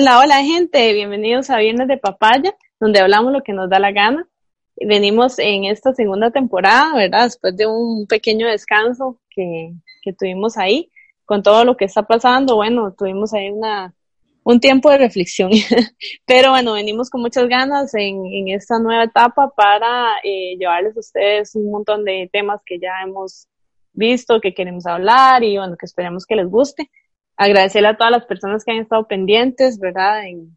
Hola, hola gente, bienvenidos a Viernes de Papaya, donde hablamos lo que nos da la gana. Venimos en esta segunda temporada, ¿verdad? Después de un pequeño descanso que, que tuvimos ahí, con todo lo que está pasando, bueno, tuvimos ahí una, un tiempo de reflexión. Pero bueno, venimos con muchas ganas en, en esta nueva etapa para eh, llevarles a ustedes un montón de temas que ya hemos visto, que queremos hablar y bueno, que esperemos que les guste agradecerle a todas las personas que han estado pendientes, ¿verdad? En,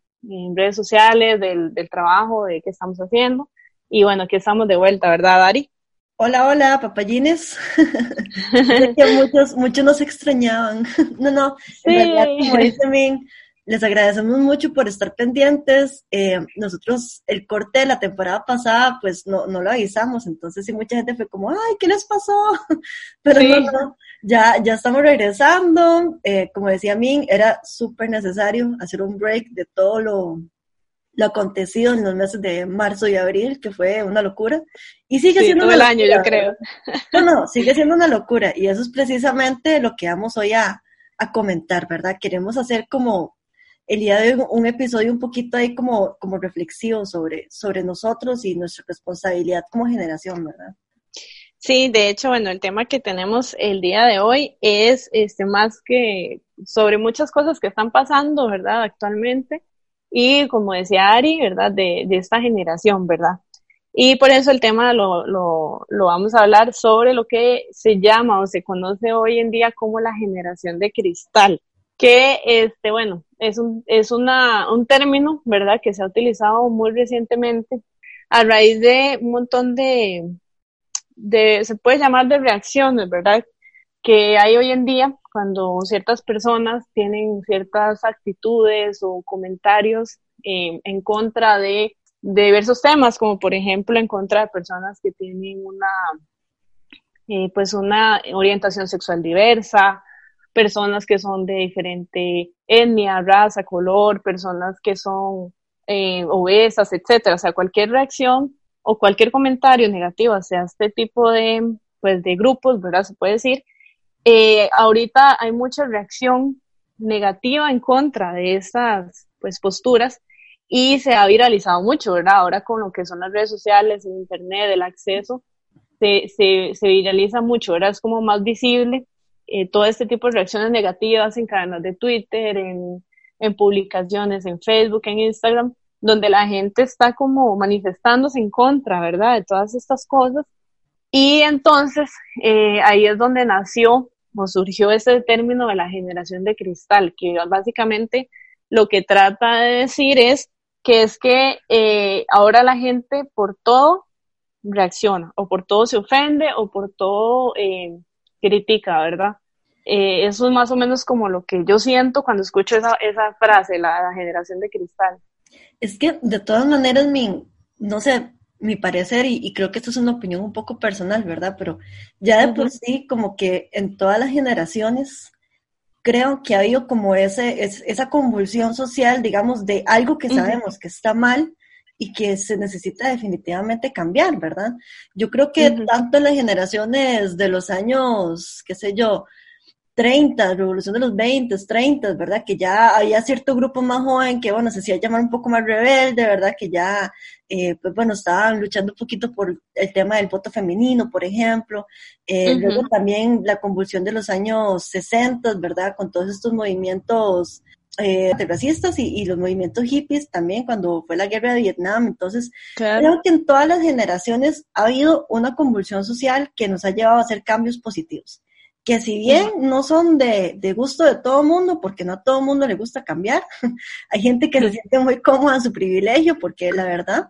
redes sociales, del, del, trabajo, de qué estamos haciendo. Y bueno, aquí estamos de vuelta, ¿verdad, Dari? Hola, hola, papayines. muchos, muchos nos extrañaban. no, no, en realidad, como dice Min, les agradecemos mucho por estar pendientes. Eh, nosotros el corte de la temporada pasada, pues no, no lo avisamos, entonces sí mucha gente fue como, ay, ¿qué les pasó? Pero no, no, ya, ya estamos regresando. Eh, como decía Min, era súper necesario hacer un break de todo lo, lo acontecido en los meses de marzo y abril, que fue una locura. Y sigue siendo todo el año, yo creo. No, no, sigue siendo una locura. Y eso es precisamente lo que vamos hoy a, a comentar, ¿verdad? Queremos hacer como el día de hoy un episodio un poquito ahí como, como reflexivo sobre, sobre nosotros y nuestra responsabilidad como generación, ¿verdad? Sí, de hecho, bueno, el tema que tenemos el día de hoy es este más que sobre muchas cosas que están pasando, ¿verdad? Actualmente. Y como decía Ari, ¿verdad? De, de esta generación, ¿verdad? Y por eso el tema lo, lo, lo vamos a hablar sobre lo que se llama o se conoce hoy en día como la generación de cristal que este, bueno, es un, es una, un término, ¿verdad?, que se ha utilizado muy recientemente a raíz de un montón de, de, se puede llamar de reacciones, ¿verdad?, que hay hoy en día cuando ciertas personas tienen ciertas actitudes o comentarios eh, en contra de, de, diversos temas, como por ejemplo en contra de personas que tienen una, eh, pues una orientación sexual diversa, personas que son de diferente etnia, raza, color, personas que son eh, obesas, etcétera. O sea, cualquier reacción o cualquier comentario negativo hacia este tipo de, pues, de grupos, ¿verdad? Se puede decir. Eh, ahorita hay mucha reacción negativa en contra de estas, pues, posturas y se ha viralizado mucho, ¿verdad? Ahora con lo que son las redes sociales, el internet, el acceso, se, se, se viraliza mucho, ¿verdad? Es como más visible eh, todo este tipo de reacciones negativas en cadenas de Twitter, en, en publicaciones, en Facebook, en Instagram, donde la gente está como manifestándose en contra, ¿verdad? De todas estas cosas. Y entonces eh, ahí es donde nació o surgió ese término de la generación de cristal, que básicamente lo que trata de decir es que es que eh, ahora la gente por todo reacciona, o por todo se ofende, o por todo eh, critica, ¿verdad? Eh, eso es más o menos como lo que yo siento cuando escucho esa, esa frase, la, generación de cristal. Es que de todas maneras, mi, no sé, mi parecer, y, creo que esto es una opinión un poco personal, ¿verdad? Pero ya de por sí, como que en todas las generaciones, creo que ha habido como ese, esa convulsión social, digamos, de algo que sabemos que está mal y que se necesita definitivamente cambiar, ¿verdad? Yo creo que tanto en las generaciones de los años, qué sé yo, 30, revolución de los 20, 30, ¿verdad? Que ya había cierto grupo más joven que, bueno, se hacía llamar un poco más rebelde, ¿verdad? Que ya, eh, pues bueno, estaban luchando un poquito por el tema del voto femenino, por ejemplo. Eh, luego también la convulsión de los años 60, ¿verdad? Con todos estos movimientos eh, racistas y, los movimientos hippies también cuando fue la guerra de Vietnam. Entonces, creo que en todas las generaciones ha habido una convulsión social que nos ha llevado a hacer cambios positivos. que si bien no son de, de gusto de todo mundo, porque no a todo mundo le gusta cambiar, hay gente que se siente muy cómoda en su privilegio, porque la verdad,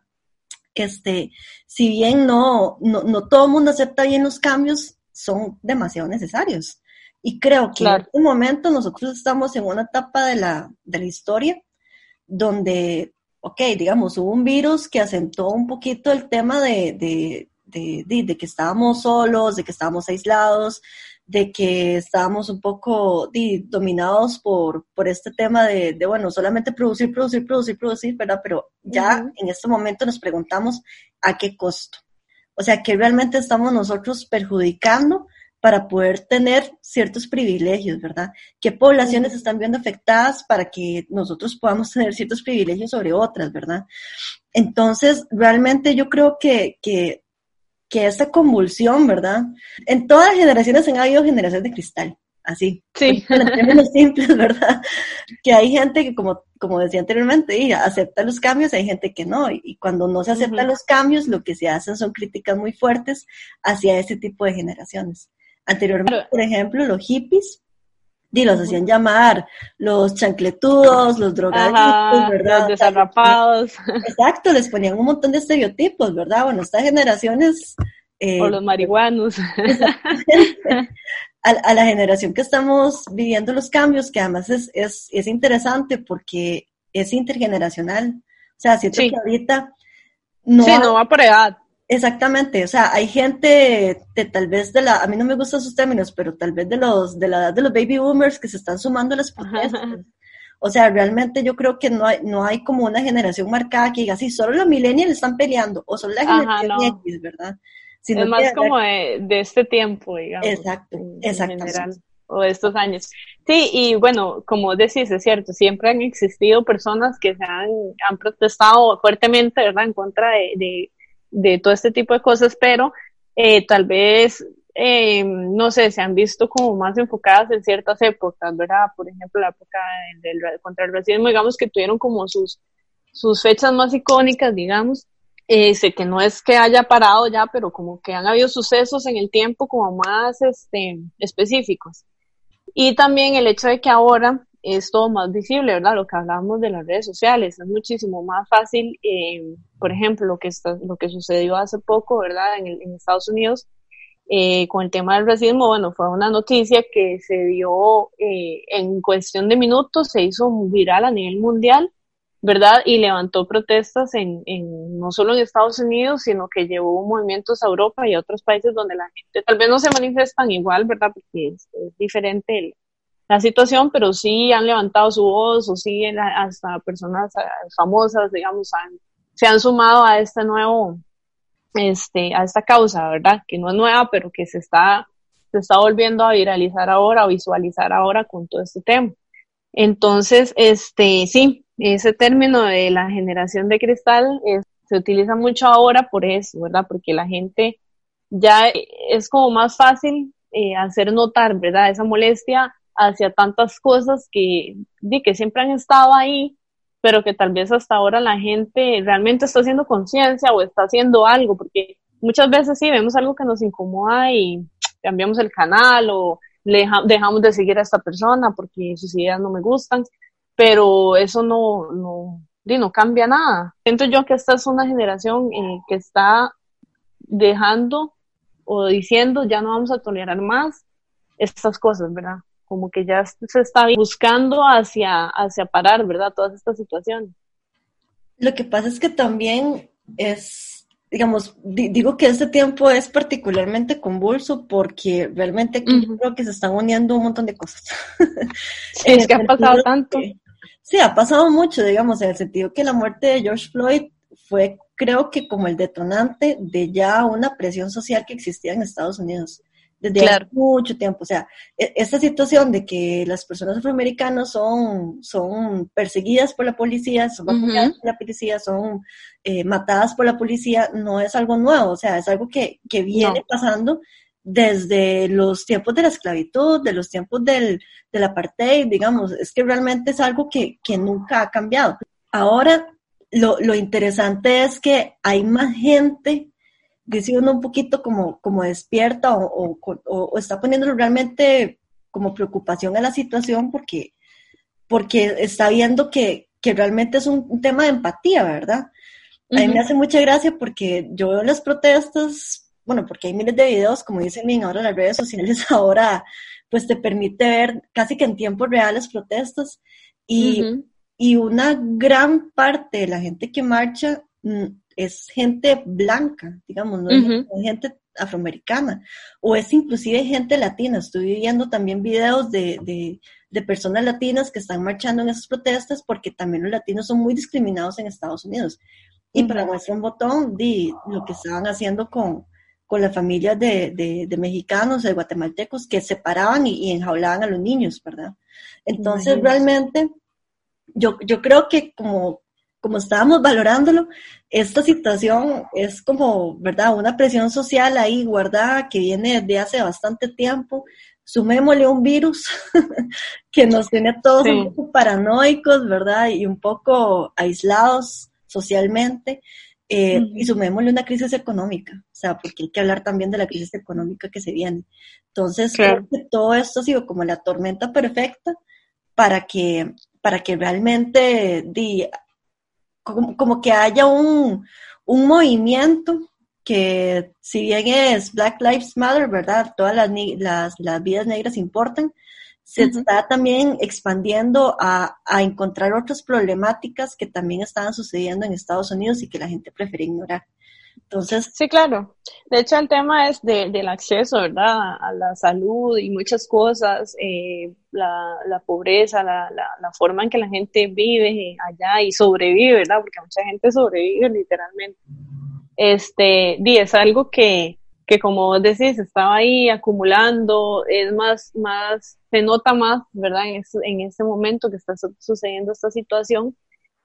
este, si bien no, no, no todo mundo acepta bien los cambios, son demasiado necesarios. Y creo que en este momento nosotros estamos en una etapa de la, de la historia donde, ok, digamos, hubo un virus que asentó un poquito el tema de, de, de, de que estábamos solos, de que estábamos aislados, de que estábamos un poco dominados por, por este tema de, de, bueno, solamente producir, producir, producir, producir, ¿verdad? Pero ya en este momento nos preguntamos a qué costo. O sea, ¿qué realmente estamos nosotros perjudicando para poder tener ciertos privilegios, ¿verdad? ¿Qué poblaciones están viendo afectadas para que nosotros podamos tener ciertos privilegios sobre otras, ¿verdad? Entonces, realmente yo creo que, que, que esta convulsión, ¿verdad? En todas las generaciones han habido generaciones de cristal, así. Sí. En términos simples, ¿verdad? Que hay gente que, como, como decía anteriormente, acepta los cambios, hay gente que no. Y, cuando no se aceptan los cambios, lo que se hacen son críticas muy fuertes hacia ese tipo de generaciones. Anteriormente, por ejemplo, los hippies, y los hacían llamar los chancletudos, los drogadictos, ¿verdad? Los desarrapados. Exacto, les ponían un montón de estereotipos, ¿verdad? Bueno, estas generaciones... Eh, o los marihuanos. A, a, la generación que estamos viviendo los cambios, que además es, es, es interesante porque es intergeneracional. O sea, siento que ahorita no, sí, no va por edad. Exactamente, o sea, hay gente de tal vez de la, a mí no me gustan esos términos, pero tal vez de los, de la edad de los baby boomers que se están sumando a las protestas. O sea, realmente yo creo que no hay, no hay como una generación marcada que diga, sí, solo los millennials están peleando, o solo la generación X, ¿verdad? es más como de, de, este tiempo, digamos. Exacto, exacto. general, o de estos años. Sí, y bueno, como decís, es cierto, siempre han existido personas que se han, han protestado fuertemente, ¿verdad?, en contra de de todo este tipo de cosas, pero eh, tal vez, eh, no sé, se han visto como más enfocadas en ciertas épocas, ¿verdad? Por ejemplo, la época del, contra el racismo, digamos que tuvieron como sus, sus fechas más icónicas, digamos. Eh, sé que no es que haya parado ya, pero como que han habido sucesos en el tiempo como más este, específicos. Y también el hecho de que ahora es todo más visible, ¿verdad? Lo que hablábamos de las redes sociales, es muchísimo más fácil, eh, por ejemplo, lo que, está, lo que sucedió hace poco, ¿verdad? En, en Estados Unidos, eh, con el tema del racismo, bueno, fue una noticia que se dio eh, en cuestión de minutos, se hizo viral a nivel mundial, ¿verdad? Y levantó protestas en, en, no solo en Estados Unidos, sino que llevó movimientos a Europa y a otros países donde la gente tal vez no se manifiestan igual, ¿verdad? Porque es, diferente el, la situación, pero sí han levantado su voz o sí hasta personas eh, famosas, digamos, se han sumado a este nuevo, este, a esta causa, ¿verdad? Que no es nueva, pero que se está, se está volviendo a viralizar ahora o visualizar ahora con todo este tema. Entonces, este, sí, ese término de la generación de cristal se utiliza mucho ahora por eso, ¿verdad? Porque la gente ya es como más fácil eh, hacer notar, ¿verdad? Esa molestia hacia tantas cosas que, que siempre han estado ahí, pero que tal vez hasta ahora la gente realmente está haciendo conciencia o está haciendo algo, porque muchas veces sí vemos algo que nos incomoda y cambiamos el canal o le dejamos de seguir a esta persona porque sus ideas no me gustan, pero eso no, no, no cambia nada. Siento yo que esta es una generación que está dejando o diciendo ya no vamos a tolerar más estas cosas, ¿verdad? Como que ya se está buscando hacia, hacia parar, ¿verdad? Todas estas situaciones. Lo que pasa es que también es, digamos, digo que este tiempo es particularmente convulso porque realmente aquí creo que se están uniendo un montón de cosas. Sí, es que ha pasado tanto. sí, ha pasado mucho, digamos, en el sentido que la muerte de George Floyd fue, creo que como el detonante de ya una presión social que existía en Estados Unidos desde hace mucho tiempo. O sea, e, esta situación de que las personas afroamericanas son, son perseguidas por la policía, son por la policía, son eh, matadas por la policía, no es algo nuevo, o sea, es algo que, que viene pasando desde los tiempos de la esclavitud, de los tiempos del, del apartheid, digamos, es que realmente es algo que, que nunca ha cambiado. Ahora, lo, lo interesante es que hay más gente dice uno un poquito como, como despierta o, o, está poniendo realmente como preocupación a la situación porque, porque está viendo que, que realmente es un, tema de empatía, ¿verdad? A mí me hace mucha gracia porque yo veo las protestas, bueno, porque hay miles de videos, como dicen ahora las redes sociales ahora, pues te permite ver casi que en tiempo real las protestas y, y una gran parte de la gente que marcha mm, es gente blanca, digamos, no es gente afroamericana, o es inclusive gente latina. Estoy viendo también videos de, de, personas latinas que están marchando en esas protestas porque también los latinos son muy discriminados en Estados Unidos. Y para muestra un botón, di lo que estaban haciendo con, con las familias de, de, mexicanos, de guatemaltecos, que separaban y, y, enjaulaban a los niños, ¿verdad? Entonces, realmente, yo, yo creo que como como estábamos valorándolo, esta situación es como, ¿verdad? Una presión social ahí guardada que viene desde hace bastante tiempo. Sumémosle un virus que nos tiene todos un poco paranoicos, ¿verdad? Y un poco aislados socialmente. Eh, y sumémosle una crisis económica, o sea, porque hay que hablar también de la crisis económica que se viene. Entonces, creo que todo esto ha sido como la tormenta perfecta para que, para que realmente di, como, que haya un, movimiento que si bien es Black Lives Matter, ¿verdad? Todas las, las, las vidas negras importan, se está también expandiendo a, a, encontrar otras problemáticas que también estaban sucediendo en Estados Unidos y que la gente prefiere ignorar. Entonces. Sí, claro. De hecho, el tema es de, del acceso, ¿verdad? A la salud y muchas cosas, eh, la, la, pobreza, la, la, la, forma en que la gente vive allá y sobrevive, ¿verdad? Porque mucha gente sobrevive literalmente. Este, y es algo que, que como vos decís, estaba ahí acumulando, es más, más, se nota más, ¿verdad? En, en ese momento que está sucediendo esta situación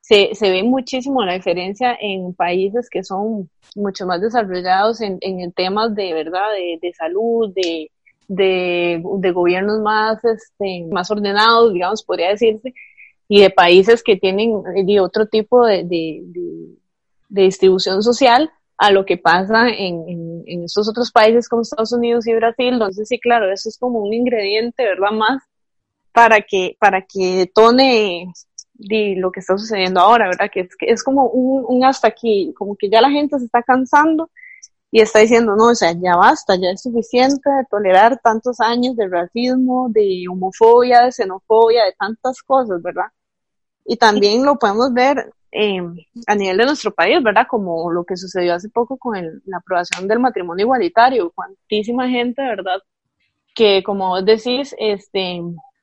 se, se ve muchísimo la diferencia en países que son mucho más desarrollados en, en temas de verdad, de, de salud, de, de, de, gobiernos más, este, más ordenados, digamos, podría decirse, y de países que tienen de otro tipo de, de, distribución social a lo que pasa en, en, en, estos otros países como Estados Unidos y Brasil. Entonces, sí, claro, eso es como un ingrediente, ¿verdad? Más para que, para que tone de lo que está sucediendo ahora, ¿verdad? Que es, que es como un, un, hasta aquí, como que ya la gente se está cansando y está diciendo, no, o sea, ya basta, ya es suficiente de tolerar tantos años de racismo, de homofobia, de xenofobia, de tantas cosas, ¿verdad? Y también lo podemos ver eh, a nivel de nuestro país, ¿verdad? Como lo que sucedió hace poco con la aprobación del matrimonio igualitario, cuantísima gente, ¿verdad? Que como vos decís, este,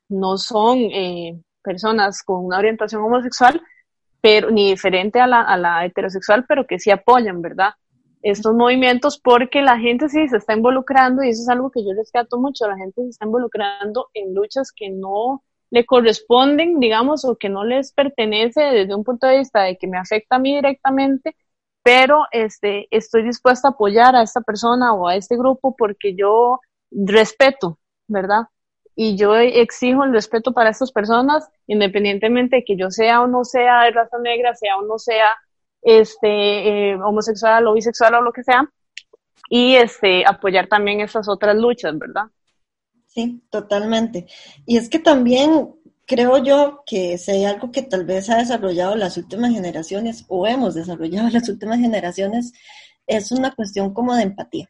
no son... Eh, personas con una orientación homosexual, pero ni diferente a la, a la heterosexual, pero que sí apoyan, ¿verdad? Estos movimientos porque la gente sí se está involucrando y eso es algo que yo rescato mucho, la gente se está involucrando en luchas que no le corresponden, digamos, o que no les pertenece desde un punto de vista de que me afecta a mí directamente, pero este, estoy dispuesta a apoyar a esta persona o a este grupo porque yo respeto, ¿verdad? Y yo exijo el respeto para estas personas, independientemente de que yo sea o no sea de raza negra, sea o no sea este eh, homosexual o bisexual o lo que sea, y este apoyar también esas otras luchas, ¿verdad? Sí, totalmente. Y es que también creo yo que si hay algo que tal vez ha desarrollado las últimas generaciones o hemos desarrollado las últimas generaciones, es una cuestión como de empatía.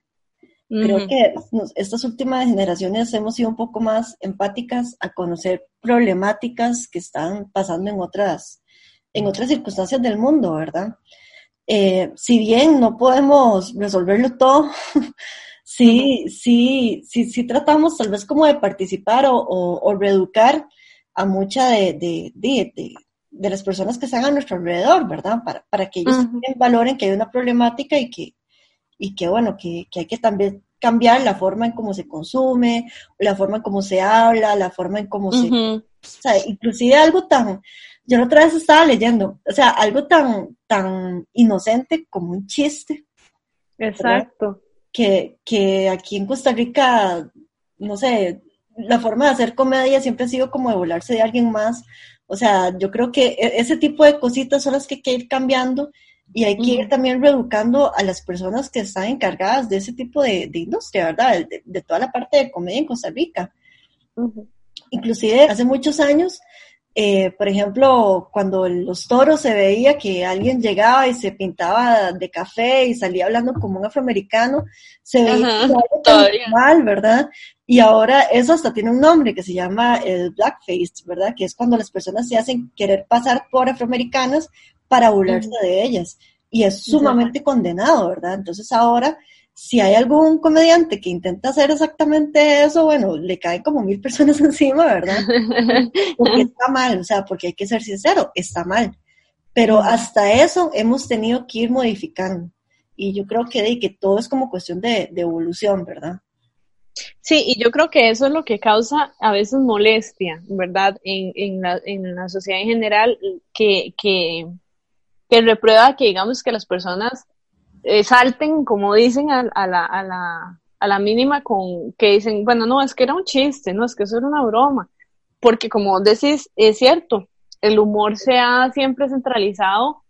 Creo que estas últimas generaciones hemos sido un poco más empáticas a conocer problemáticas que están pasando en otras, en otras circunstancias del mundo, ¿verdad? Eh, si bien no podemos resolverlo todo, sí, sí, sí, sí tratamos tal vez como de participar o, o, reeducar a mucha de, de, de, de, las personas que están a nuestro alrededor, ¿verdad? Para, para que ellos también valoren que hay una problemática y que, y que bueno, que, que hay que también cambiar la forma en cómo se consume, la forma en cómo se habla, la forma en cómo se... O sea, inclusive algo tan... Yo la otra vez estaba leyendo, o sea, algo tan, tan inocente como un chiste. Exacto. Que, que aquí en Costa Rica, no sé, la forma de hacer comedia siempre ha sido como de volarse de alguien más. O sea, yo creo que e, ese tipo de cositas son las que hay que ir cambiando y hay que ir también reeducando a las personas que están encargadas de ese tipo de, industria, ¿verdad? De, toda la parte de comedia en Costa Rica. Inclusive hace muchos años, eh, por ejemplo, cuando los toros se veía que alguien llegaba y se pintaba de café y salía hablando como un afroamericano, se veía mal, ¿verdad? Y ahora eso hasta tiene un nombre que se llama el blackface, ¿verdad? Que es cuando las personas se hacen querer pasar por afroamericanas para burlarse de ellas. Y es sumamente condenado, ¿verdad? Entonces ahora, si hay algún comediante que intenta hacer exactamente eso, bueno, le caen como mil personas encima, ¿verdad? Porque está mal, o sea, porque hay que ser sincero, está mal. Pero hasta eso hemos tenido que ir modificando. Y yo creo que, que todo es como cuestión de, evolución, ¿verdad? Sí, y yo creo que eso es lo que causa a veces molestia, ¿verdad? En, en, la, en la sociedad en general, que, que, que reprueba que digamos que las personas eh, salten, como dicen, a, la, a, la, a la mínima con que dicen, bueno, no, es que era un chiste, no, es que eso era una broma. Porque como decís, es cierto, el humor se ha siempre centralizado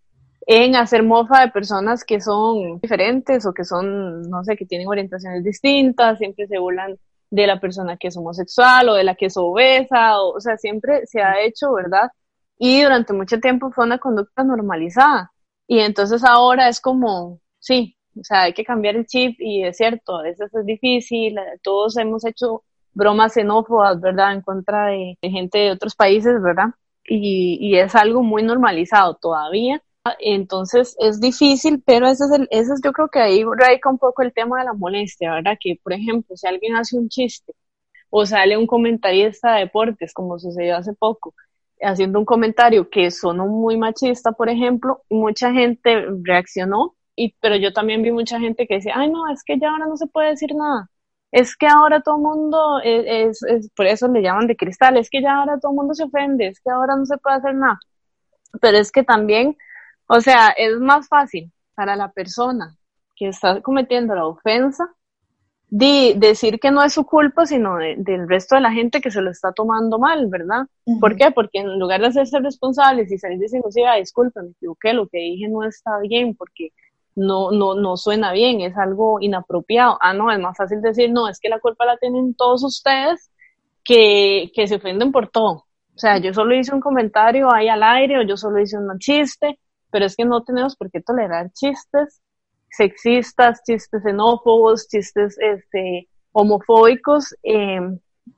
en hacer mofa de personas que son diferentes o que son, no sé, que tienen orientaciones distintas, siempre se burlan de la persona que es homosexual o de la que es obesa, o, o sea, siempre se ha hecho, ¿verdad? Y durante mucho tiempo fue una conducta normalizada. Y entonces ahora es como, sí, o sea, hay que cambiar el chip y es cierto, a veces es difícil, todos hemos hecho bromas xenófobas, ¿verdad?, en contra de, gente de otros países, ¿verdad? Y, y, es algo muy normalizado todavía. Entonces es difícil, pero ese es, el, ese es yo creo que ahí radica un poco el tema de la molestia, ¿verdad? Que, por ejemplo, si alguien hace un chiste o sale un comentarista de deportes, como sucedió hace poco, haciendo un comentario que sonó muy machista, por ejemplo, mucha gente reaccionó, y, pero yo también vi mucha gente que decía, ay no, es que ya ahora no se puede decir nada, es que ahora todo el mundo, e, es, es, por eso le llaman de cristal, es que ya ahora todo el mundo se ofende, es que ahora no se puede hacer nada, pero es que también, o sea, es más fácil para la persona que está cometiendo la ofensa de decir que no es su culpa, sino del resto de la gente que se lo está tomando mal, ¿verdad? ¿Por qué? Porque en lugar de hacerse responsables y salir diciendo, sí, ah, disculpa, me equivoqué, lo que dije no está bien, porque no, no, no suena bien, es algo inapropiado. Ah, no, es más fácil decir, no, es que la culpa la tienen todos ustedes que, que se ofenden por todo. O sea, yo solo hice un comentario ahí al aire o yo solo hice un chiste, pero es que no tenemos por qué tolerar chistes sexistas, chistes xenófobos, chistes este, homofóbicos, eh,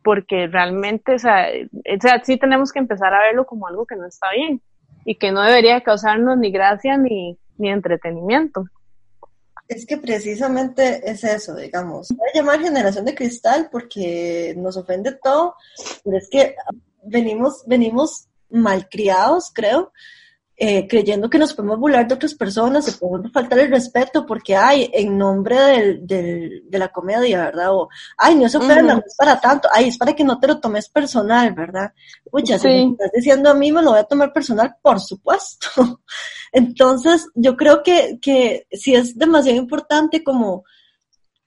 porque realmente, o sea, o sea, sí tenemos que empezar a verlo como algo que no está bien y que no debería causarnos ni gracia ni, ni entretenimiento. Es que precisamente es eso, digamos. Voy a llamar generación de cristal porque nos ofende todo, pero es que venimos, venimos malcriados, creo, eh, creyendo que nos podemos burlar de otras personas, se podemos faltar el respeto porque, ay, en nombre del, del, de la comedia, ¿verdad? O, ay, no se ofenda, no es para tanto, ay, es para que no te lo tomes personal, ¿verdad? Pucha, si me estás diciendo a mí, me lo voy a tomar personal, por supuesto. Entonces, yo creo que, que sí es demasiado importante como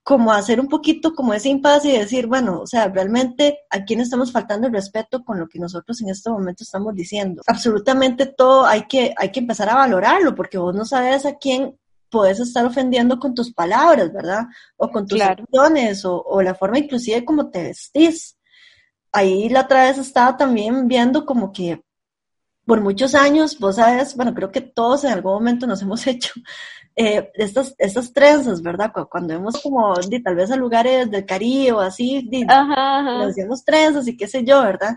como hacer un poquito como ese impasse y decir, bueno, o sea, realmente a quién estamos faltando el respeto con lo que nosotros en este momento estamos diciendo. Absolutamente todo hay que, hay que empezar a valorarlo porque vos no sabes a quién puedes estar ofendiendo con tus palabras, ¿verdad? O con tus acciones o, o, la forma inclusive como te vestís. Ahí la otra vez estaba también viendo como que por muchos años, vos sabes, bueno, creo que todos en algún momento nos hemos hecho eh, estas, estas trenzas, ¿verdad? Cuando vemos como, tal vez a lugares del Caribe o así, nos hacemos trenzas y qué sé yo, ¿verdad?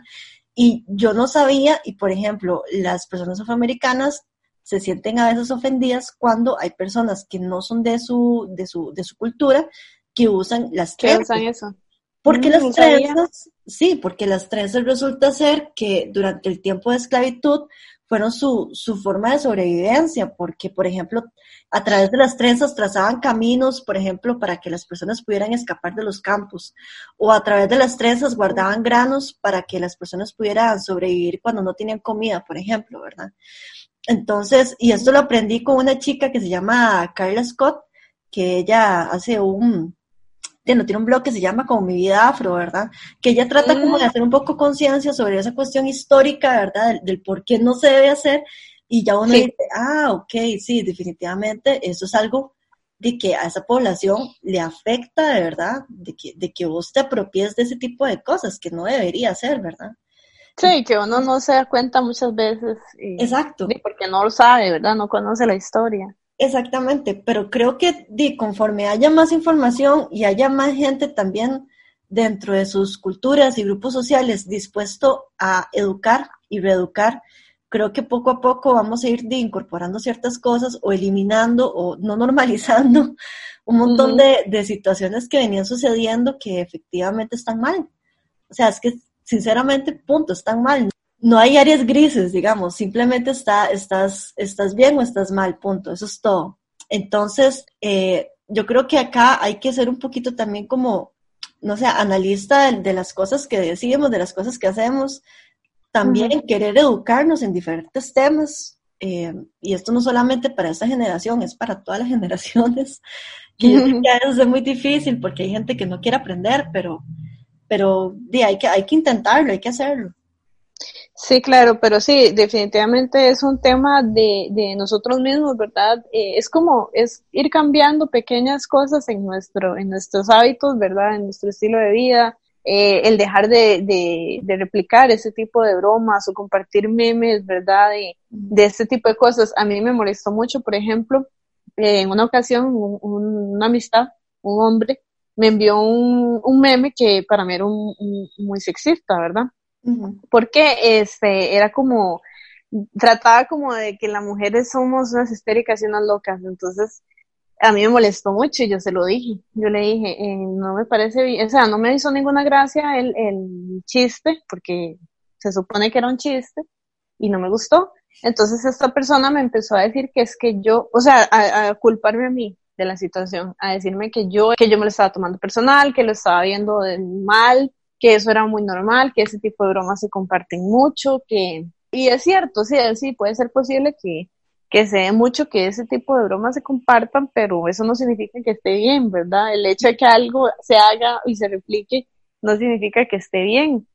Y yo no sabía, y por ejemplo, las personas afroamericanas se sienten a veces ofendidas cuando hay personas que no son de su, de su, de su cultura que usan las trenzas. usan eso? Porque mm, las trenzas, sí, porque las trenzas resulta ser que durante el tiempo de esclavitud fueron su, su forma de sobrevivencia, porque, por ejemplo, a través de las trenzas trazaban caminos, por ejemplo, para que las personas pudieran escapar de los campos, o a través de las trenzas guardaban granos para que las personas pudieran sobrevivir cuando no tenían comida, por ejemplo, ¿verdad? Entonces, y esto lo aprendí con una chica que se llama Carla Scott, que ella hace un, tiene, tiene un blog que se llama como Mi Vida Afro, ¿verdad? Que ella trata como de hacer un poco conciencia sobre esa cuestión histórica, ¿verdad? Del, del, por qué no se debe hacer, Y ya uno dice, ah, ok, sí, definitivamente eso es algo de que a esa población le afecta de verdad, de que, de que vos te apropies de ese tipo de cosas, que no debería ser, ¿verdad? Sí, que uno no se da cuenta muchas veces. Exacto. Porque no lo sabe, ¿verdad? No conoce la historia. Exactamente, pero creo que de, conforme haya más información y haya más gente también dentro de sus culturas y grupos sociales dispuesto a educar y reeducar, creo que poco a poco vamos a ir de incorporando ciertas cosas o eliminando o no normalizando un montón de, situaciones que venían sucediendo que efectivamente están mal. O sea, es que sinceramente, punto, están mal. No hay áreas grises, digamos, simplemente está, estás, estás bien o estás mal, punto, eso es todo. Entonces, eh, yo creo que acá hay que ser un poquito también como, no sé, analista de las cosas que decimos, de las cosas que hacemos, también querer educarnos en diferentes temas. Eh, y esto no solamente para esta generación, es para todas las generaciones. Que es muy difícil porque hay gente que no quiere aprender, pero, pero hay, que, hay que intentarlo, hay que hacerlo. Sí, claro, pero sí, definitivamente es un tema de, de nosotros mismos, ¿verdad? Eh, es como, es ir cambiando pequeñas cosas en nuestro, en nuestros hábitos, ¿verdad? En nuestro estilo de vida, eh, el dejar de, de, replicar ese tipo de bromas o compartir memes, ¿verdad? De, de este tipo de cosas. A mí me molestó mucho, por ejemplo, en una ocasión, una amistad, un hombre, me envió un, un, meme que para mí era un, muy sexista, ¿verdad? Porque este, era como, trataba como de que las mujeres somos unas histéricas y unas locas, entonces a mí me molestó mucho y yo se lo dije. Yo le dije, eh, no me parece bien, o sea, no me hizo ninguna gracia el, el chiste, porque se supone que era un chiste y no me gustó. Entonces esta persona me empezó a decir que es que yo, o sea, a, culparme a mí de la situación, a decirme que yo, que yo me lo estaba tomando personal, que lo estaba viendo mal, que eso era muy normal, que ese tipo de bromas se comparten mucho, que, y es cierto, sí, sí, puede ser posible que, que se dé mucho que ese tipo de bromas se compartan, pero eso no significa que esté bien, ¿verdad? El hecho de que algo se haga y se replique no significa que esté bien.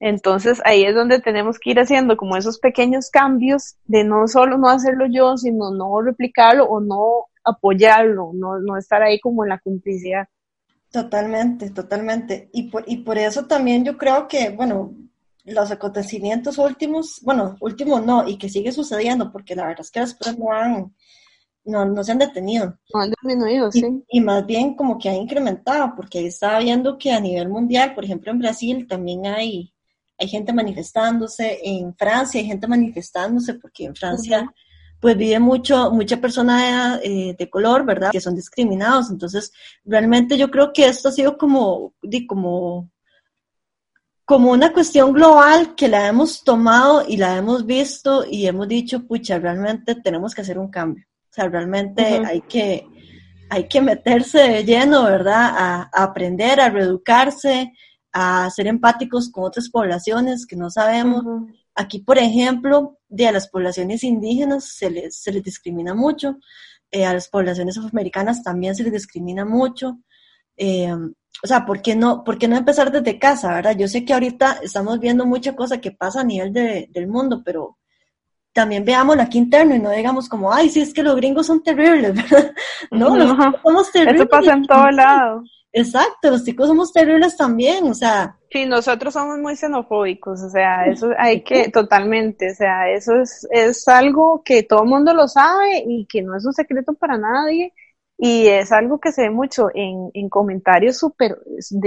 Entonces ahí es donde tenemos que ir haciendo como esos pequeños cambios de no solo no hacerlo yo, sino no replicarlo o no apoyarlo, no, no estar ahí como en la complicidad. Totalmente, totalmente. Y por, y por eso también yo creo que, bueno, los acontecimientos últimos, bueno, últimos no, y que sigue sucediendo, porque la verdad es que las pruebas no han, no, no se han detenido. No han disminuido, y, sí. Y más bien como que ha incrementado, porque ahí estaba viendo que a nivel mundial, por ejemplo en Brasil también hay, hay gente manifestándose, en Francia hay gente manifestándose, porque en Francia... pues vive mucho, mucha persona de, eh, de, color, ¿verdad? Que son discriminados. Entonces, realmente yo creo que esto ha sido como, como como una cuestión global que la hemos tomado y la hemos visto y hemos dicho, pucha, realmente tenemos que hacer un cambio. O sea, realmente hay, que, hay que meterse de lleno, ¿verdad? A, aprender, a reeducarse, a ser empáticos con otras poblaciones que no sabemos. Aquí, por ejemplo, de a las poblaciones indígenas se les, se les discrimina mucho, eh, a las poblaciones afroamericanas también se les discrimina mucho. Eh, o sea, ¿por qué, no, ¿por qué no empezar desde casa, verdad? Yo sé que ahorita estamos viendo mucha cosa que pasa a nivel de, del mundo, pero también veámoslo aquí interno y no digamos como, ay, sí, es que los gringos son terribles, ¿verdad? No, los somos terribles. Eso pasa en todo lado. Exacto, los chicos somos terribles también, o sea. Sí, nosotros somos muy xenofóbicos, o sea, eso hay que, totalmente, o sea, eso es, es algo que todo el mundo lo sabe y que no es un secreto para nadie y es algo que se ve mucho en, en comentarios súper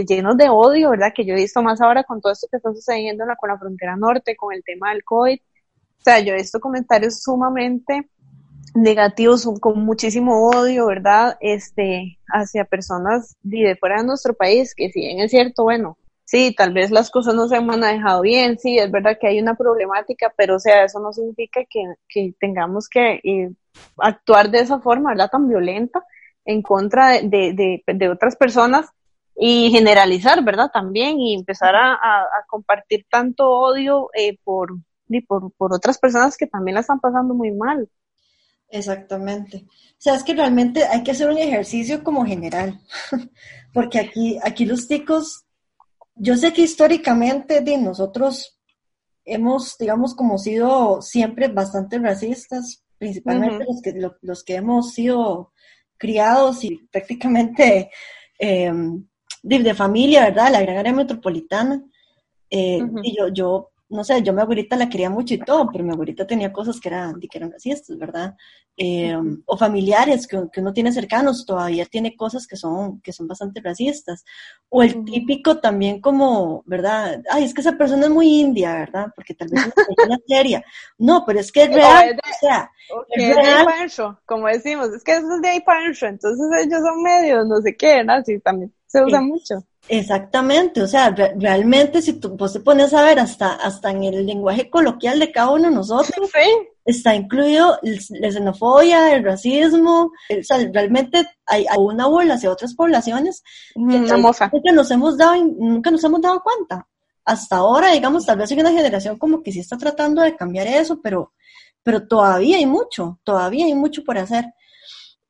llenos de odio, ¿verdad? Que yo he visto más ahora con todo esto que está sucediendo con la frontera norte, con el tema del COVID. O sea, yo he visto comentarios sumamente negativos, con muchísimo odio, ¿verdad? Este, hacia personas de fuera de nuestro país, que si bien es cierto, bueno, sí, tal vez las cosas no se han manejado bien, sí, es verdad que hay una problemática, pero sea, eso no significa que, que tengamos que eh, actuar de esa forma, ¿verdad? Tan violenta en contra de, de, otras personas y generalizar, ¿verdad? También y empezar a, compartir tanto odio eh, por, por, por otras personas que también la están pasando muy mal. Exactamente. O sea, es que realmente hay que hacer un ejercicio como general, porque aquí, aquí los ticos, yo sé que históricamente de nosotros hemos, digamos, como sido siempre bastante racistas, principalmente los, que, los que hemos sido criados y prácticamente em, de, familia, ¿verdad? La gran área metropolitana. Eh, y yo, yo no sé, yo mi abuelita la quería mucho y todo, pero mi abuelita tenía cosas que eran, que eran racistas, ¿verdad? Eh, o familiares que, que, uno tiene cercanos, todavía tiene cosas que son, que son bastante racistas. O el típico también como, ¿verdad? Ay, es que esa persona es muy india, ¿verdad? Porque tal vez es una persona seria. No, pero es que es real, o, sea, es, real. como decimos, es que eso es de ahí para entonces ellos son medios, no sé qué, ¿verdad? Sí, también se usa mucho. Exactamente, o sea, realmente si tú vos te pones a ver hasta, hasta en el lenguaje coloquial de cada uno de nosotros, está incluido la xenofobia, el racismo, o sea, realmente hay, una burla hacia otras poblaciones que, nos hemos dado, nunca nos hemos dado cuenta. Hasta ahora, digamos, tal vez hay una generación como que sí está tratando de cambiar eso, pero, pero todavía hay mucho, todavía hay mucho por hacer.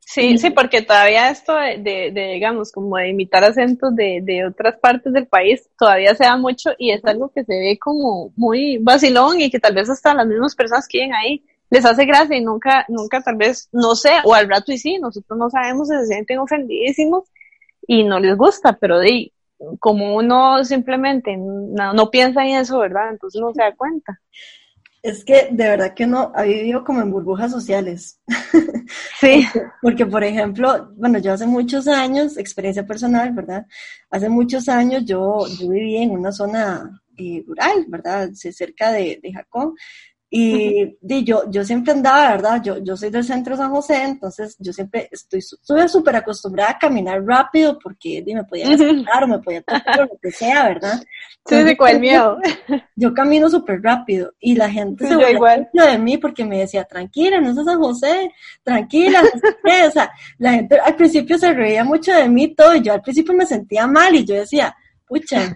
Sí, sí, porque todavía esto de, digamos, como de imitar acentos de, de, otras partes del país, todavía se da mucho y es algo que se ve como muy vacilón y que tal vez hasta las mismas personas que viven ahí les hace gracia y nunca, nunca tal vez, no sé, o al rato y sí, nosotros no sabemos si se sienten ofendidísimos y no les gusta, pero de, como uno simplemente no, no piensa en eso, ¿verdad? Entonces no se da cuenta. Es que de verdad que uno ha vivido como en burbujas sociales. Sí. porque, por ejemplo, bueno, yo hace muchos años, experiencia personal, ¿verdad? Hace muchos años yo, yo viví en una zona eh, rural, ¿verdad? Cerca de, de Jacón. Y, yo, yo siempre andaba, ¿verdad? Yo, yo soy del centro de San José, entonces yo siempre estoy súper acostumbrada a caminar rápido porque me podía despertar o me podía tocar o lo que sea, ¿verdad? Sí, sí, con el miedo. Yo camino súper rápido y la gente se igual de mí porque me decía, tranquila, no es San José, tranquila, no sé qué. O sea, la gente al principio se reía mucho de mí todo y yo al principio me sentía mal y yo decía, pucha,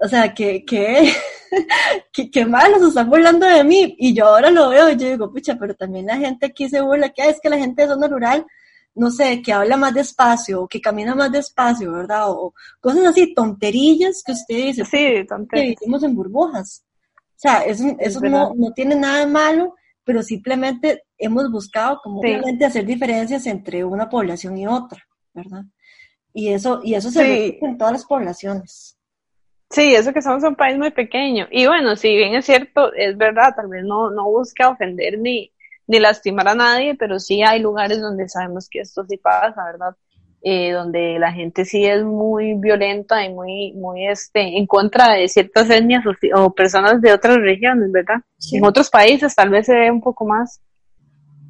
o sea, que, que, que, mal, se están burlando de mí. Y yo ahora lo veo y yo digo, pucha, pero también la gente aquí se burla, que es que la gente de zona rural, no sé, que habla más despacio, o que camina más despacio, ¿verdad? O, cosas así, tonterillas que usted dice. Sí, tonterías. Que vivimos en burbujas. O sea, eso, eso no, no, tiene nada de malo, pero simplemente hemos buscado como realmente hacer diferencias entre una población y otra, ¿verdad? Y eso, y eso se ve en todas las poblaciones. Sí, eso que somos un país muy pequeño. Y bueno, si bien es cierto, es verdad, tal vez no, no busca ofender ni, ni lastimar a nadie, pero sí hay lugares donde sabemos que esto sí pasa, ¿verdad? Eh, donde la gente sí es muy violenta y muy, muy este, en contra de ciertas etnias o, personas de otras regiones, ¿verdad? En otros países tal vez se ve un poco más.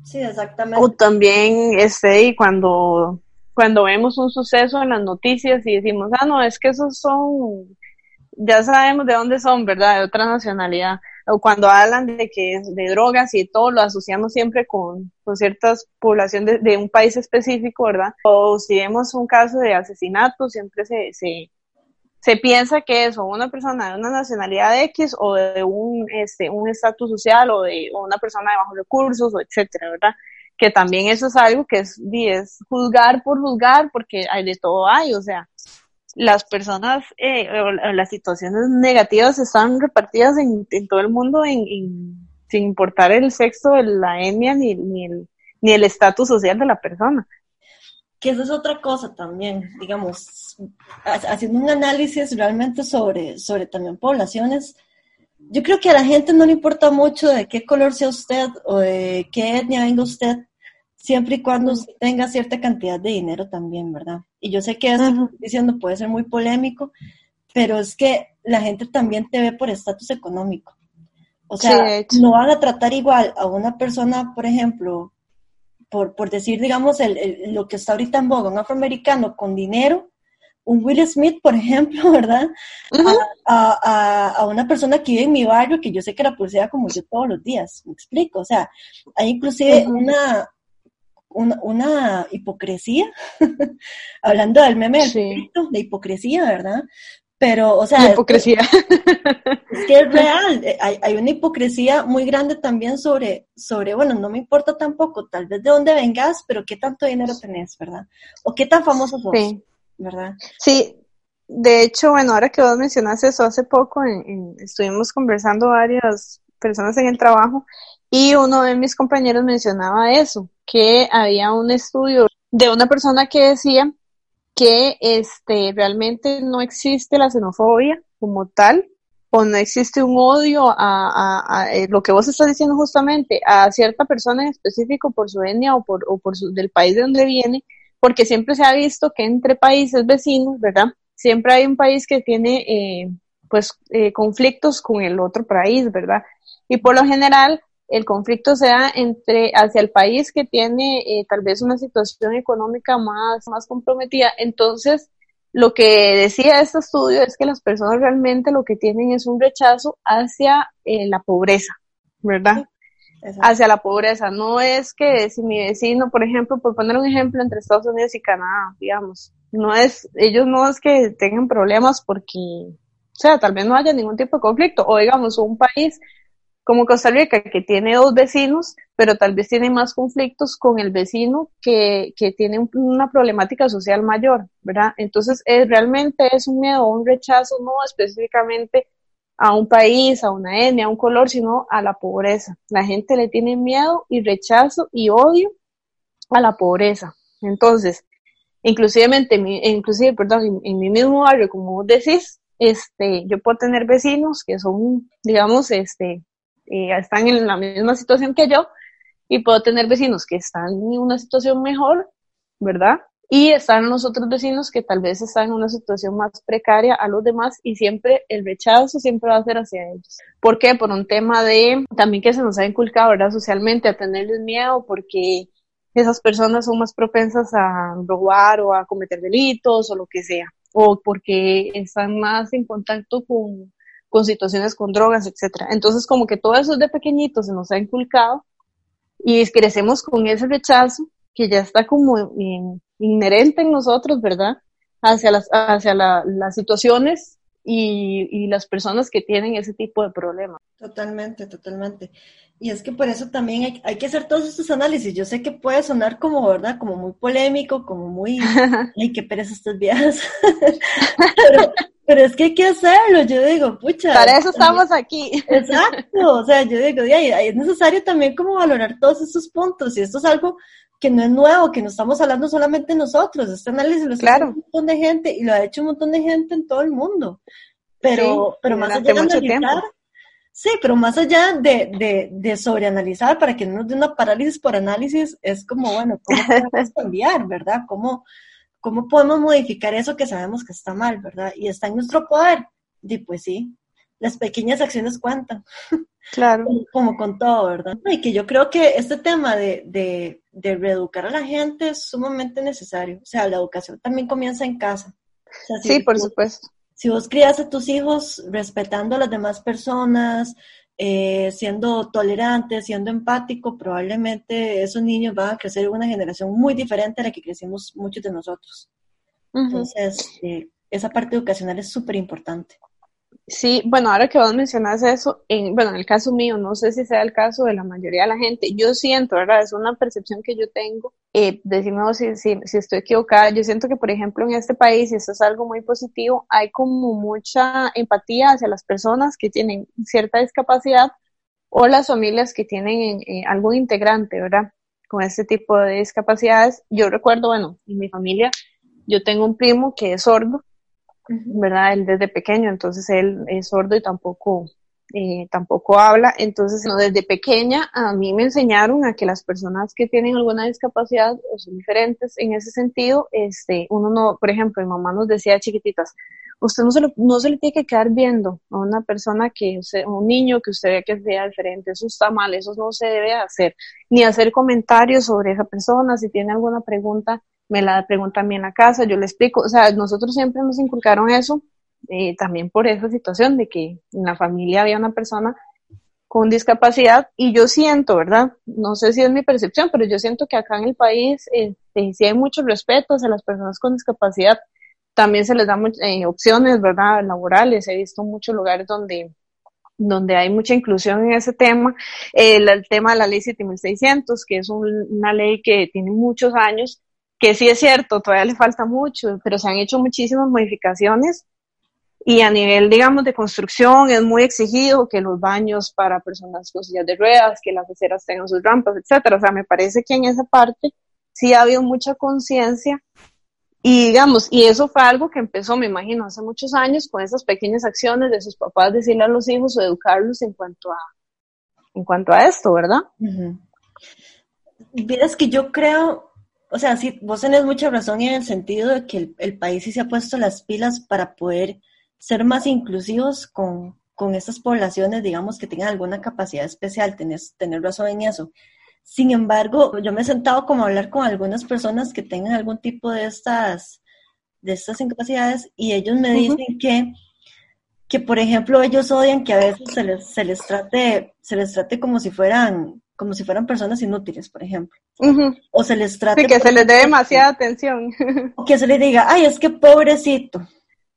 Sí, exactamente. O también, este, cuando, cuando vemos un suceso en las noticias y decimos, ah, no, es que esos son ya sabemos de dónde son, ¿verdad? De otra nacionalidad. O cuando hablan de que es de drogas y todo lo asociamos siempre con, con ciertas poblaciones de, un país específico, ¿verdad? O si vemos un caso de asesinato, siempre se, se, se piensa que es o una persona de una nacionalidad X o de un este un estatus social o de una persona de bajos recursos o etcétera, ¿verdad? Que también eso es algo que es, es juzgar por juzgar porque hay de todo hay, o sea, las personas eh, o las situaciones negativas están repartidas en, todo el mundo sin importar el sexo, la etnia ni, ni el ni el estatus social de la persona. Que eso es otra cosa también, digamos, haciendo un análisis realmente sobre, sobre también poblaciones, yo creo que a la gente no le importa mucho de qué color sea usted o de qué etnia venga usted, siempre y cuando tenga cierta cantidad de dinero también, ¿verdad? Y yo sé que eso que estoy diciendo puede ser muy polémico, pero es que la gente también te ve por estatus económico. O sea, no van a tratar igual a una persona, por ejemplo, por, por decir, digamos, el, lo que está ahorita en boga, un afroamericano con dinero, un Will Smith, por ejemplo, ¿verdad? a, a, una persona que vive en mi barrio, que yo sé que la pulsea como yo todos los días, me explico. O sea, hay inclusive una, una, hipocresía, hablando del meme de hipocresía, ¿verdad? Pero, o sea... hipocresía. Es, que es real, eh, hay, hay, una hipocresía muy grande también sobre, sobre, bueno, no me importa tampoco tal vez de dónde vengas, pero qué tanto dinero tenés, ¿verdad? O qué tan famoso sos, ¿verdad? Sí, de hecho, bueno, ahora que vos mencionaste eso, hace poco estuvimos conversando varias personas en el trabajo y uno de mis compañeros mencionaba eso, que había un estudio de una persona que decía que este, realmente no existe la xenofobia como tal, o no existe un odio a, eh, lo que vos estás diciendo justamente, a cierta persona en específico por su etnia o por, o del país de donde viene, porque siempre se ha visto que entre países vecinos, ¿verdad? Siempre hay un país que tiene, eh, pues, eh, conflictos con el otro país, ¿verdad? Y por lo general, el conflicto sea entre hacia el país que tiene eh, tal vez una situación económica más, más comprometida. Entonces, lo que decía este estudio es que las personas realmente lo que tienen es un rechazo hacia eh, la pobreza, ¿verdad? hacia la pobreza. No es que si mi vecino, por ejemplo, por poner un ejemplo entre Estados Unidos y Canadá, digamos, no es, ellos no es que tengan problemas porque, o sea, tal vez no haya ningún tipo de conflicto, o digamos, un país como Costa Rica, que tiene dos vecinos, pero tal vez tiene más conflictos con el vecino que, que tiene una problemática social mayor, ¿verdad? Entonces, es, realmente es un miedo, un rechazo, no específicamente a un país, a una etnia, a un color, sino a la pobreza. La gente le tiene miedo y rechazo y odio a la pobreza. Entonces, inclusivemente, inclusive, perdón, en, en mi mismo barrio, como vos decís, este, yo puedo tener vecinos que son, digamos, este, eh, están en la misma situación que yo y puedo tener vecinos que están en una situación mejor, ¿verdad? Y están los otros vecinos que tal vez están en una situación más precaria a los demás y siempre el rechazo siempre va a ser hacia ellos. ¿Por qué? Por un tema de también que se nos ha inculcado, ¿verdad? Socialmente a tenerles miedo porque esas personas son más propensas a robar o a cometer delitos o lo que sea. O porque están más en contacto con, con situaciones con drogas, etcétera. Entonces, como que todo eso de pequeñito se nos ha inculcado y crecemos con ese rechazo que ya está como inherente en nosotros, ¿verdad? Hacia las, hacia las situaciones y, y, las personas que tienen ese tipo de problemas. Totalmente, totalmente. Y es que por eso también hay, hay, que hacer todos estos análisis. Yo sé que puede sonar como, ¿verdad? Como muy polémico, como muy, ay, qué pereza estas viejas. pero, pero es que hay que hacerlo, yo digo, pucha. Para eso estamos aquí. Exacto, o sea, yo digo, es necesario también como valorar todos estos puntos y esto es algo que no es nuevo, que no estamos hablando solamente nosotros, este análisis lo está haciendo un montón de gente y lo ha hecho un montón de gente en todo el mundo. Pero, pero más allá de analizar, sí, pero más allá de, de, de sobreanalizar para que no nos dé una parálisis por análisis, es como, bueno, ¿cómo podemos cambiar, verdad? ¿Cómo, ¿Cómo podemos modificar eso que sabemos que está mal, verdad? Y está en nuestro poder. Y pues sí, las pequeñas acciones cuentan. Claro. Como, con todo, ¿verdad? Y que yo creo que este tema de, de, de, reeducar a la gente es sumamente necesario. O sea, la educación también comienza en casa. sí, por supuesto. Si vos crías a tus hijos respetando a las demás personas, eh, siendo tolerante, siendo empático, probablemente esos niños van a crecer en una generación muy diferente a la que crecimos muchos de nosotros. Entonces, eh, esa parte educacional es súper importante. Sí, bueno, ahora que vos mencionas eso, en, bueno, en el caso mío, no sé si sea el caso de la mayoría de la gente, yo siento, ¿verdad? Es una percepción que yo tengo, eh, decimos si, si, si, estoy equivocada, yo siento que, por ejemplo, en este país, y esto es algo muy positivo, hay como mucha empatía hacia las personas que tienen cierta discapacidad o las familias que tienen eh, algún integrante, ¿verdad? Con este tipo de discapacidades. Yo recuerdo, bueno, en mi familia, yo tengo un primo que es sordo, ¿verdad? Él desde pequeño, entonces él es sordo y tampoco, eh, tampoco habla. Entonces, no, desde pequeña a mí me enseñaron a que las personas que tienen alguna discapacidad o son diferentes en ese sentido, este, uno no, por ejemplo, mi mamá nos decía chiquititas, usted no se, lo, no se le tiene que quedar viendo a una persona que, usted, un niño que usted ve que sea diferente, eso está mal, eso no se debe hacer, ni hacer comentarios sobre esa persona, si tiene alguna pregunta, me la preguntan a la casa, yo le explico, o sea, nosotros siempre nos inculcaron eso, eh, también por esa situación de que en la familia había una persona con discapacidad y yo siento, ¿verdad? No sé si es mi percepción, pero yo siento que acá en el país este, sí hay mucho respeto hacia las personas con discapacidad. También se les da eh, opciones, ¿verdad? Laborales. He visto muchos lugares donde donde hay mucha inclusión en ese tema. el tema de la ley 7600, que es una ley que tiene muchos años, que sí es cierto, todavía le falta mucho, pero se han hecho muchísimas modificaciones y a nivel, digamos, de construcción es muy exigido que los baños para personas con sillas de ruedas, que las aceras tengan sus rampas, etcétera. O sea, me parece que en esa parte sí ha habido mucha conciencia y digamos, y eso fue algo que empezó, me imagino, hace muchos años con esas pequeñas acciones de sus papás decirle a los hijos o educarlos en cuanto a, en cuanto a esto, ¿verdad? Uh que yo creo, o sea, sí, vos tenés mucha razón en el sentido de que el, país sí se ha puesto las pilas para poder ser más inclusivos con, con estas poblaciones, digamos, que tengan alguna capacidad especial, tenés, tener razón en eso. Sin embargo, yo me he sentado como a hablar con algunas personas que tengan algún tipo de estas, de estas incapacidades y ellos me dicen que, que, por ejemplo, ellos odian que a veces se les, se les trate, se les trate como si fueran, como si fueran personas inútiles, por ejemplo. O se les trate. que se les dé demasiada atención. O que se les diga, ay, es que pobrecito.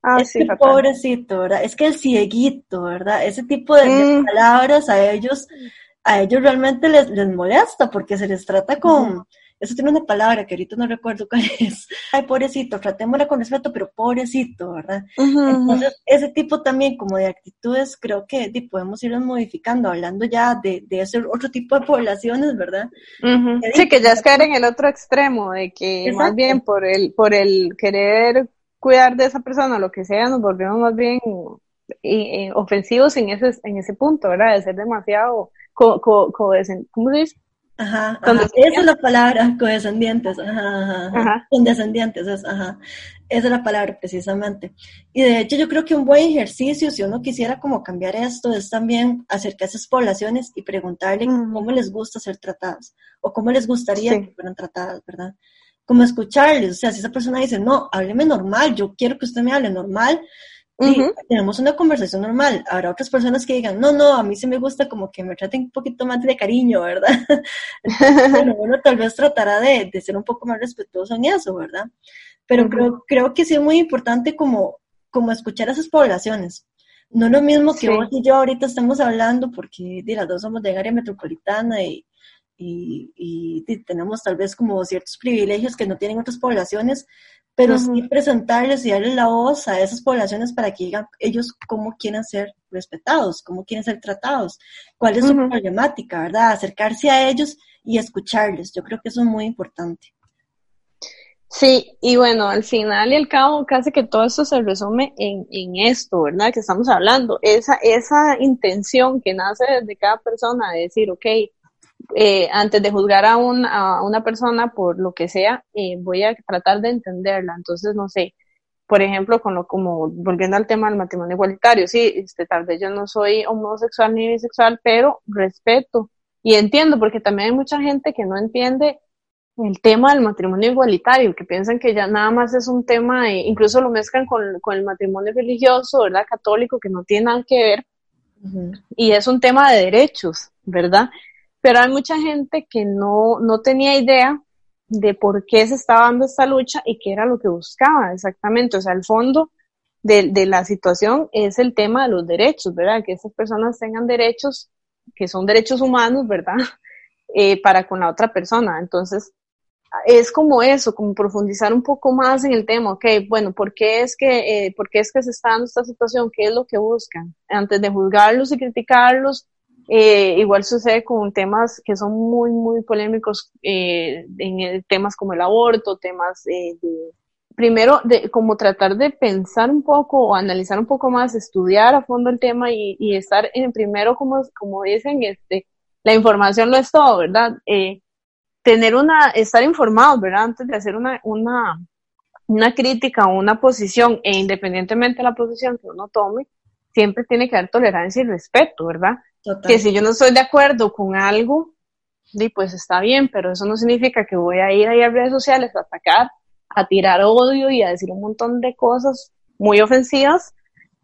Ah, es que pobrecito, ¿verdad? Es que el cieguito, ¿verdad? Ese tipo de, mm. palabras a ellos a ellos realmente les, les molesta porque se les trata con, eso tiene una palabra que ahorita no recuerdo cuál es, ay, pobrecito, tratémosla con respeto, pero pobrecito, ¿verdad? Entonces, ese tipo también como de actitudes creo que podemos irlos modificando, hablando ya de, de ese otro tipo de poblaciones, ¿verdad? Sí, que ya es caer en el otro extremo, de que más bien por el, por el querer cuidar de esa persona, lo que sea, nos volvemos más bien ofensivos en ese, en ese punto, ¿verdad? De ser demasiado co, co, ¿cómo se dice? Ajá, esa es la palabra, condescendientes, ajá, ajá, condescendientes, es, ajá, esa es la palabra precisamente. Y de hecho yo creo que un buen ejercicio, si uno quisiera como cambiar esto, es también acercar a esas poblaciones y preguntarle cómo les gusta ser tratadas, o cómo les gustaría que fueran tratadas, ¿verdad? Como escucharles, o sea, si esa persona dice, no, hábleme normal, yo quiero que usted me hable normal, tenemos una conversación normal. Habrá otras personas que digan, no, no, a mí sí me gusta como que me traten un poquito más de cariño, ¿verdad? bueno, uno tal vez tratará de, de, ser un poco más respetuoso en eso, ¿verdad? Pero creo, creo que sí es muy importante como, como escuchar a esas poblaciones. No lo mismo que vos y yo ahorita estamos hablando, porque de las dos somos de área metropolitana y, y, y, tenemos tal vez como ciertos privilegios que no tienen otras poblaciones, pero sí presentarles y darles la voz a esas poblaciones para que digan ellos cómo quieren ser respetados, cómo quieren ser tratados, cuál es su problemática, ¿verdad? Acercarse a ellos y escucharles. Yo creo que eso es muy importante. Sí, y bueno, al final y al cabo, casi que todo esto se resume en, en esto, ¿verdad? Que estamos hablando, esa, esa intención que nace desde cada persona de decir, ok, eh, antes de juzgar a, a, una persona por lo que sea, eh, voy a tratar de entenderla. Entonces, no sé, por ejemplo, con lo, como volviendo al tema del matrimonio igualitario, sí, este, tal vez yo no soy homosexual ni bisexual, pero respeto y entiendo, porque también hay mucha gente que no entiende el tema del matrimonio igualitario, que piensan que ya nada más es un tema, incluso lo mezclan con, con, el matrimonio religioso, ¿verdad? Católico, que no tiene nada que ver, y es un tema de derechos, ¿verdad? Pero hay mucha gente que no, no tenía idea de por qué se estaba dando esta lucha y qué era lo que buscaba exactamente. O sea, el fondo de, de la situación es el tema de los derechos, ¿verdad? Que esas personas tengan derechos que son derechos humanos, ¿verdad? Eh, para con la otra persona. Entonces, es como eso, como profundizar un poco más en el tema, ok, bueno, ¿por qué es que, eh, ¿por qué es que se está dando esta situación? ¿Qué es lo que buscan? Antes de juzgarlos y criticarlos, eh, igual sucede con temas que son muy, muy polémicos, eh, en temas como el aborto, temas eh, de, primero, de como tratar de pensar un poco o analizar un poco más, estudiar a fondo el tema y, y estar en primero, como, como dicen, este, la información no es todo, ¿verdad? Eh, tener una, estar informados, ¿verdad? Antes de hacer una, una, una crítica o una posición, e independientemente de la posición que uno tome, siempre tiene que haber tolerancia y respeto, ¿verdad? Que si yo no estoy de acuerdo con algo, pues está bien, pero eso no significa que voy a ir ahí a redes sociales a atacar, a tirar odio y a decir un montón de cosas muy ofensivas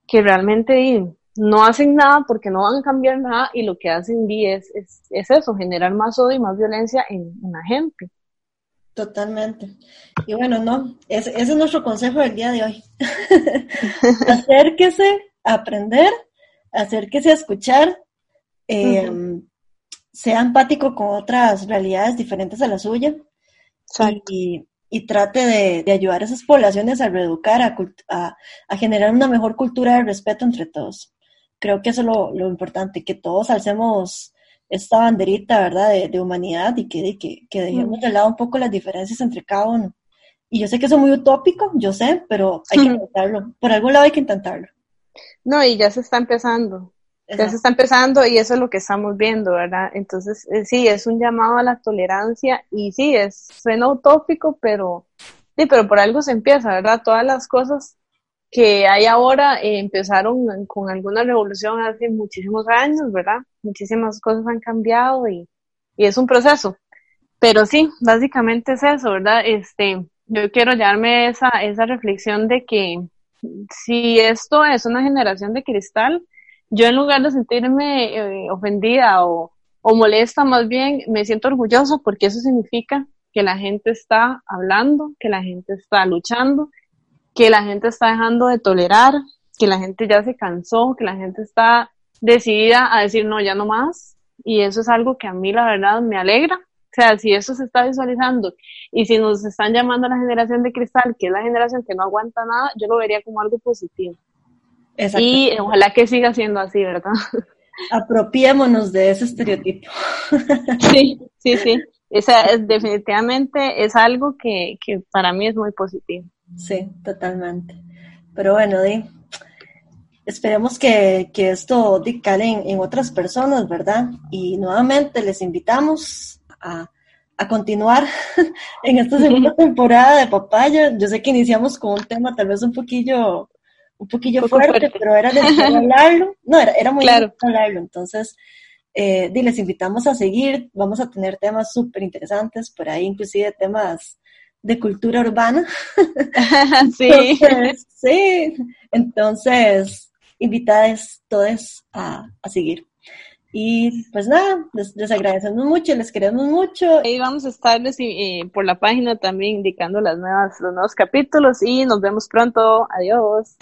que realmente no hacen nada porque no van a cambiar nada y lo que hacen es, es, es eso, generar más odio y más violencia en, la gente. Totalmente. Y bueno, no, ese, ese es nuestro consejo del día de hoy. acérquese a aprender, acérquese a escuchar eh, sea empático con otras realidades diferentes a la suya y, y trate de, ayudar a esas poblaciones a reeducar, a, a, generar una mejor cultura de respeto entre todos. Creo que eso es lo, lo importante, que todos alcemos esta banderita, ¿verdad?, de, humanidad y que, que, que dejemos de lado un poco las diferencias entre cada uno. Y yo sé que eso es muy utópico, yo sé, pero hay que intentarlo. Por algún lado hay que intentarlo. No, y ya se está empezando. Ya se está empezando y eso es lo que estamos viendo, ¿verdad? Entonces, eh, sí, es un llamado a la tolerancia y sí, es, suena utópico, pero sí, pero por algo se empieza, ¿verdad? Todas las cosas que hay ahora eh, empezaron con alguna revolución hace muchísimos años, ¿verdad? Muchísimas cosas han cambiado y, y es un proceso. Pero sí, básicamente es eso, ¿verdad? Este, yo quiero llevarme esa, esa reflexión de que si esto es una generación de cristal, yo en lugar de sentirme eh, ofendida o, o molesta, más bien me siento orgulloso porque eso significa que la gente está hablando, que la gente está luchando, que la gente está dejando de tolerar, que la gente ya se cansó, que la gente está decidida a decir no, ya no más. Y eso es algo que a mí la verdad me alegra. O sea, si eso se está visualizando y si nos están llamando a la generación de cristal, que es la generación que no aguanta nada, yo lo vería como algo positivo. Y ojalá que siga siendo así, ¿verdad? Apropiémonos de ese estereotipo. Sí, sí, sí. Esa es, definitivamente es algo que, que para mí es muy positivo. Sí, totalmente. Pero bueno, Di, esperemos que, que esto cale en, otras personas, ¿verdad? Y nuevamente les invitamos a, a continuar en esta segunda temporada de Papaya. Yo sé que iniciamos con un tema tal vez un poquillo un poquillo fuerte, pero era de hablarlo. No, era, era muy claro. hablarlo. Entonces, eh, les invitamos a seguir. Vamos a tener temas súper interesantes, por ahí inclusive temas de cultura urbana. sí. Entonces, sí. Entonces, invitadas todos a, a seguir. Y pues nada, les, agradecemos mucho, les queremos mucho. Ahí vamos a estarles por la página también indicando los nuevos capítulos y nos vemos pronto. Adiós.